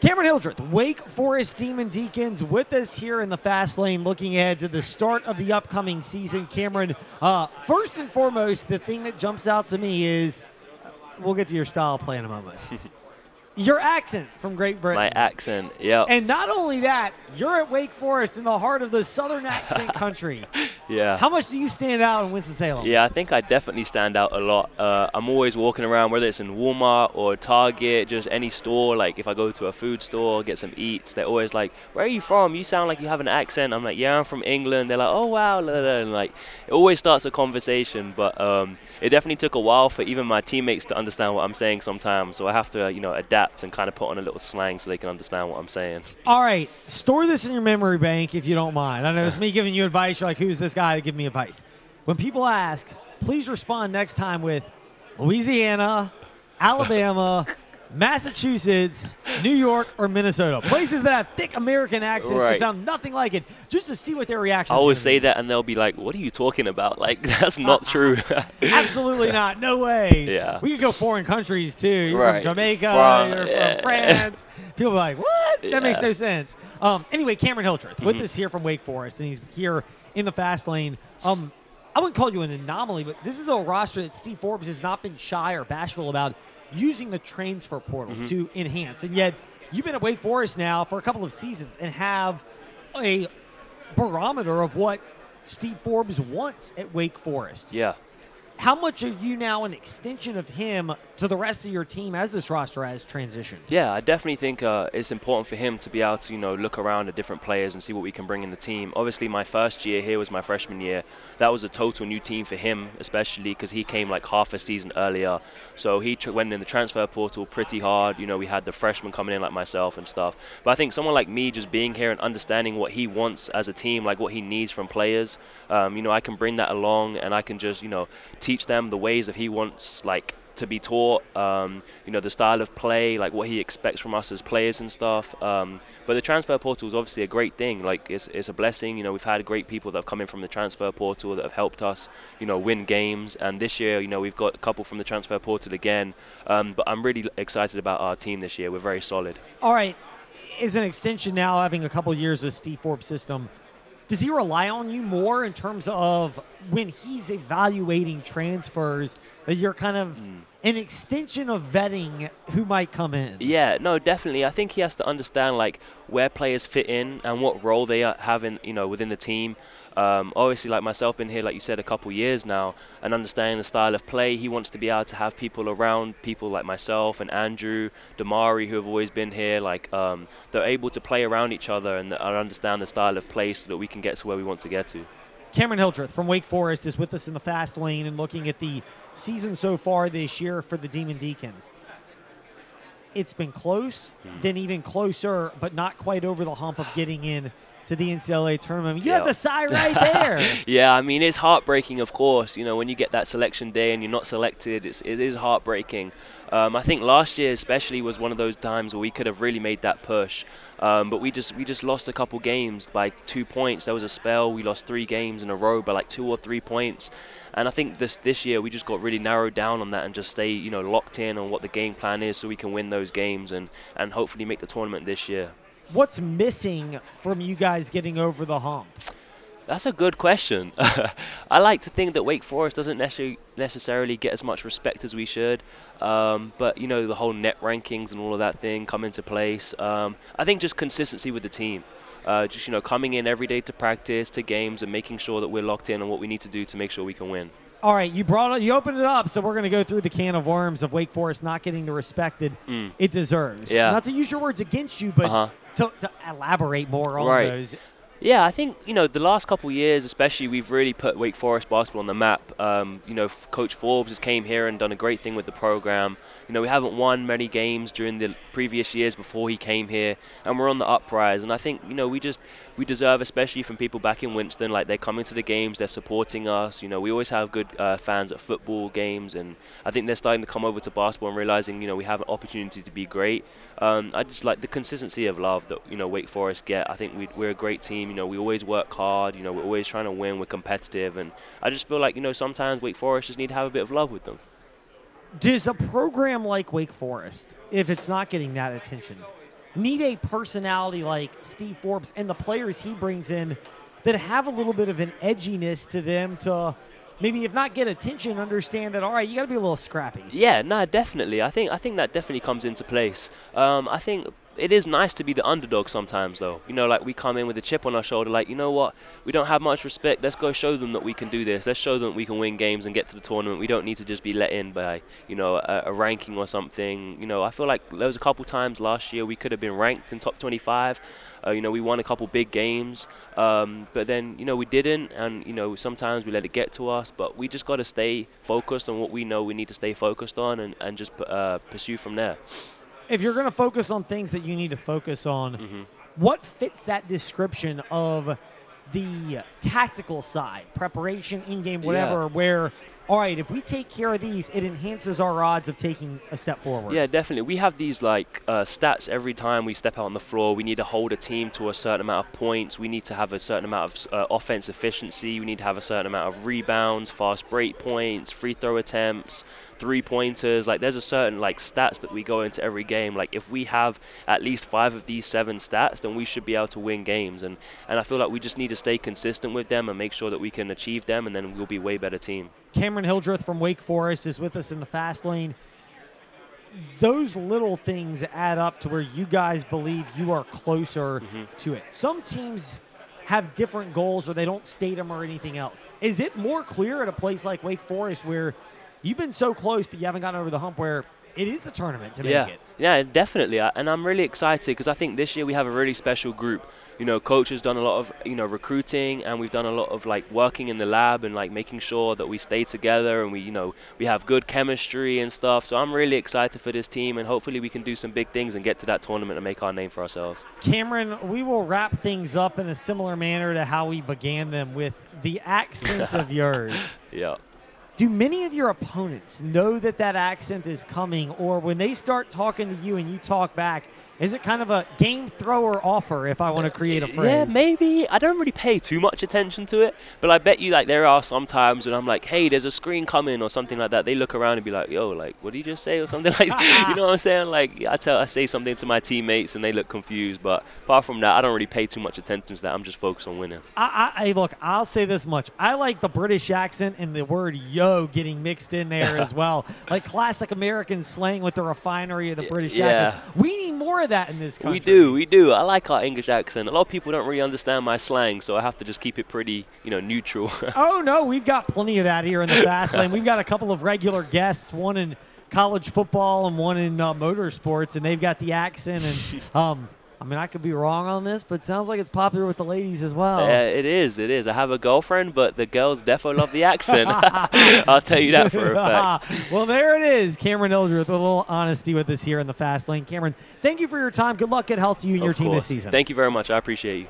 Cameron Hildreth, Wake Forest Demon Deacons, with us here in the fast lane, looking ahead to the start of the upcoming season. Cameron, uh, first and foremost, the thing that jumps out to me is we'll get to your style play in a moment. your accent from Great Britain. My accent, yeah. And not only that, you're at Wake Forest in the heart of the southern accent country. yeah. How much do you stand out in Winston-Salem? Yeah, I think I definitely stand out a lot. Uh, I'm always walking around, whether it's in Walmart or Target, just any store. Like if I go to a food store, get some eats, they're always like, "Where are you from? You sound like you have an accent." I'm like, "Yeah, I'm from England." They're like, "Oh wow," and like it always starts a conversation. But um, it definitely took a while for even my teammates to understand what I'm saying sometimes. So I have to, you know, adapt and kind of put on a little slang so they can understand what I'm saying. All right, store this in your memory bank if you don't mind. I know it's me giving you advice. You're like, who's this guy to give me advice? When people ask, please respond next time with Louisiana, Alabama, Massachusetts, New York, or Minnesota. Places that have thick American accents Right. that sound nothing like it, just to see what their reaction I always say be. that, and they'll be like, "What are you talking about? Like that's not true." Absolutely not. No way. Yeah. We could go foreign countries too. You're Right. from Jamaica. Fran- you're yeah. from France. People are like, what? That makes no sense. Um, anyway, Cameron Hildreth with Mhm. us here from Wake Forest, and he's here in the fast lane. Um, I wouldn't call you an anomaly, but this is a roster that Steve Forbes has not been shy or bashful about using the transfer portal Mhm. to enhance. And yet, you've been at Wake Forest now for a couple of seasons and have a barometer of what Steve Forbes wants at Wake Forest. yeah. How much are you now an extension of him to the rest of your team as this roster has transitioned? Yeah, I definitely think uh, it's important for him to be able to, you know, look around at different players and see what we can bring in the team. Obviously, my first year here was my freshman year. That was a total new team for him, especially because he came like half a season earlier. So he tr- went in the transfer portal pretty hard. You know, we had the freshmen coming in like myself and stuff. But I think someone like me just being here and understanding what he wants as a team, like what he needs from players, um, you know, I can bring that along and I can just, you know, them the ways that he wants, like to be taught, um, you know, the style of play, like what he expects from us as players and stuff. Um, but the transfer portal is obviously a great thing. Like it's, it's a blessing. You know, we've had great people that have come in from the transfer portal that have helped us, you know, win games. And this year, you know, we've got a couple from the transfer portal again. Um, but I'm really excited about our team this year. We're very solid. All right, is an extension now having a couple years of Steve Forbes system. Does he rely on you more in terms of when he's evaluating transfers that you're kind of hmm. an extension of vetting who might come in? Yeah, no, definitely. I think he has to understand like where players fit in and what role they are having, you know, within the team. Um, obviously, like myself, been here, like you said, a couple years now, and understanding the style of play. He wants to be able to have people around, people like myself and Andrew, Damari, who have always been here. Like um, they're able to play around each other and, and understand the style of play, so that we can get to where we want to get to. Cameron Hildreth from Wake Forest is with us in the fast lane and looking at the season so far this year for the Demon Deacons. It's been close, Hmm. then even closer, but not quite over the hump of getting in to the NCAA tournament. You had the sigh right there. yeah, I mean it's heartbreaking, of course. You know when you get that selection day and you're not selected, it's, it is heartbreaking. Um, I think last year especially was one of those times where we could have really made that push, um, but we just we just lost a couple games by two points. There was a spell we lost three games in a row by like two or three points, and I think this this year we just got really narrowed down on that and just stay you know locked in on what the game plan is so we can win those games and and hopefully make the tournament this year. What's missing from you guys getting over the hump? That's a good question. I like to think that Wake Forest doesn't necessarily necessarily get as much respect as we should, um, but you know the whole net rankings and all of that thing come into place. Um, I think just consistency with the team, uh, just you know coming in every day to practice, to games, and making sure that we're locked in on what we need to do to make sure we can win. All right, you brought it, you opened it up, so we're going to go through the can of worms of Wake Forest not getting the respect that Mm. it deserves. Yeah. Not to use your words against you, but Uh-huh. to, to elaborate more on Right. those. Yeah, I think you know the last couple of years, especially, we've really put Wake Forest basketball on the map. Um, you know, Coach Forbes has came here and done a great thing with the program. You know, we haven't won many games during the previous years before he came here, and we're on the uprise. And I think you know we just we deserve, especially from people back in Winston, like they're coming to the games, they're supporting us. You know, we always have good uh, fans at football games, and I think they're starting to come over to basketball and realizing you know we have an opportunity to be great. Um, I just like the consistency of love that you know Wake Forest get. I think we, we're a great team. You know, we always work hard. You know, we're always trying to win. We're competitive, and I just feel like you know sometimes Wake Forest just need to have a bit of love with them. Does a program like Wake Forest, if it's not getting that attention, need a personality like Steve Forbes and the players he brings in that have a little bit of an edginess to them to maybe if not get attention, understand that all right, you got to be a little scrappy. Yeah, no, definitely. I think I think that definitely comes into place. Um, I think it is nice to be the underdog sometimes, though. You know, like we come in with a chip on our shoulder, like you know what, we don't have much respect. Let's go show them that we can do this. Let's show them we can win games and get to the tournament. We don't need to just be let in by you know a, a ranking or something. You know, I feel like there was a couple times last year we could have been ranked in top 25. Uh, you know, we won a couple big games, um, but then you know we didn't, and you know sometimes we let it get to us. But we just got to stay focused on what we know we need to stay focused on, and, and just uh, pursue from there if you're going to focus on things that you need to focus on, mm-hmm. what fits that description of the tactical side, preparation, in game, whatever, yeah. where all right, if we take care of these, it enhances our odds of taking a step forward. Yeah, definitely. We have these like uh, stats every time we step out on the floor. We need to hold a team to a certain amount of points. We need to have a certain amount of uh, offense efficiency. We need to have a certain amount of rebounds, fast break points, free throw attempts, three pointers. Like there's a certain like stats that we go into every game. Like if we have at least five of these seven stats, then we should be able to win games. And and I feel like we just need to stay consistent with them and make sure that we can achieve them, and then we'll be a way better team. Cameron Hildreth from Wake Forest is with us in the fast lane. Those little things add up to where you guys believe you are closer mm-hmm. to it. Some teams have different goals or they don't state them or anything else. Is it more clear at a place like Wake Forest where you've been so close but you haven't gotten over the hump where it is the tournament to yeah. make it? Yeah, definitely. And I'm really excited because I think this year we have a really special group you know, coach has done a lot of, you know, recruiting and we've done a lot of like working in the lab and like making sure that we stay together and we, you know, we have good chemistry and stuff. So I'm really excited for this team and hopefully we can do some big things and get to that tournament and make our name for ourselves. Cameron, we will wrap things up in a similar manner to how we began them with the accent of yours. Yeah. Do many of your opponents know that that accent is coming, or when they start talking to you and you talk back, is it kind of a game thrower offer if I want to uh, create a phrase? Yeah, maybe. I don't really pay too much attention to it, but I bet you like there are some times when I'm like, hey, there's a screen coming or something like that. They look around and be like, yo, like, what did you just say or something like that. You know what I'm saying? Like, I tell, I say something to my teammates and they look confused, but apart from that, I don't really pay too much attention to that. I'm just focused on winning. I, I look, I'll say this much: I like the British accent and the word "yo" getting mixed in there as well, like classic American slang with the refinery of the British yeah. accent. We need more of that in this country. We do, we do. I like our English accent. A lot of people don't really understand my slang, so I have to just keep it pretty, you know, neutral. oh no, we've got plenty of that here in the fast lane. We've got a couple of regular guests, one in college football and one in uh, motorsports, and they've got the accent and. Um, I mean, I could be wrong on this, but it sounds like it's popular with the ladies as well. Yeah, it is. It is. I have a girlfriend, but the girls definitely love the accent. I'll tell you that for a fact. well, there it is. Cameron with a little honesty with us here in the fast lane. Cameron, thank you for your time. Good luck and health to you and of your course. team this season. Thank you very much. I appreciate you.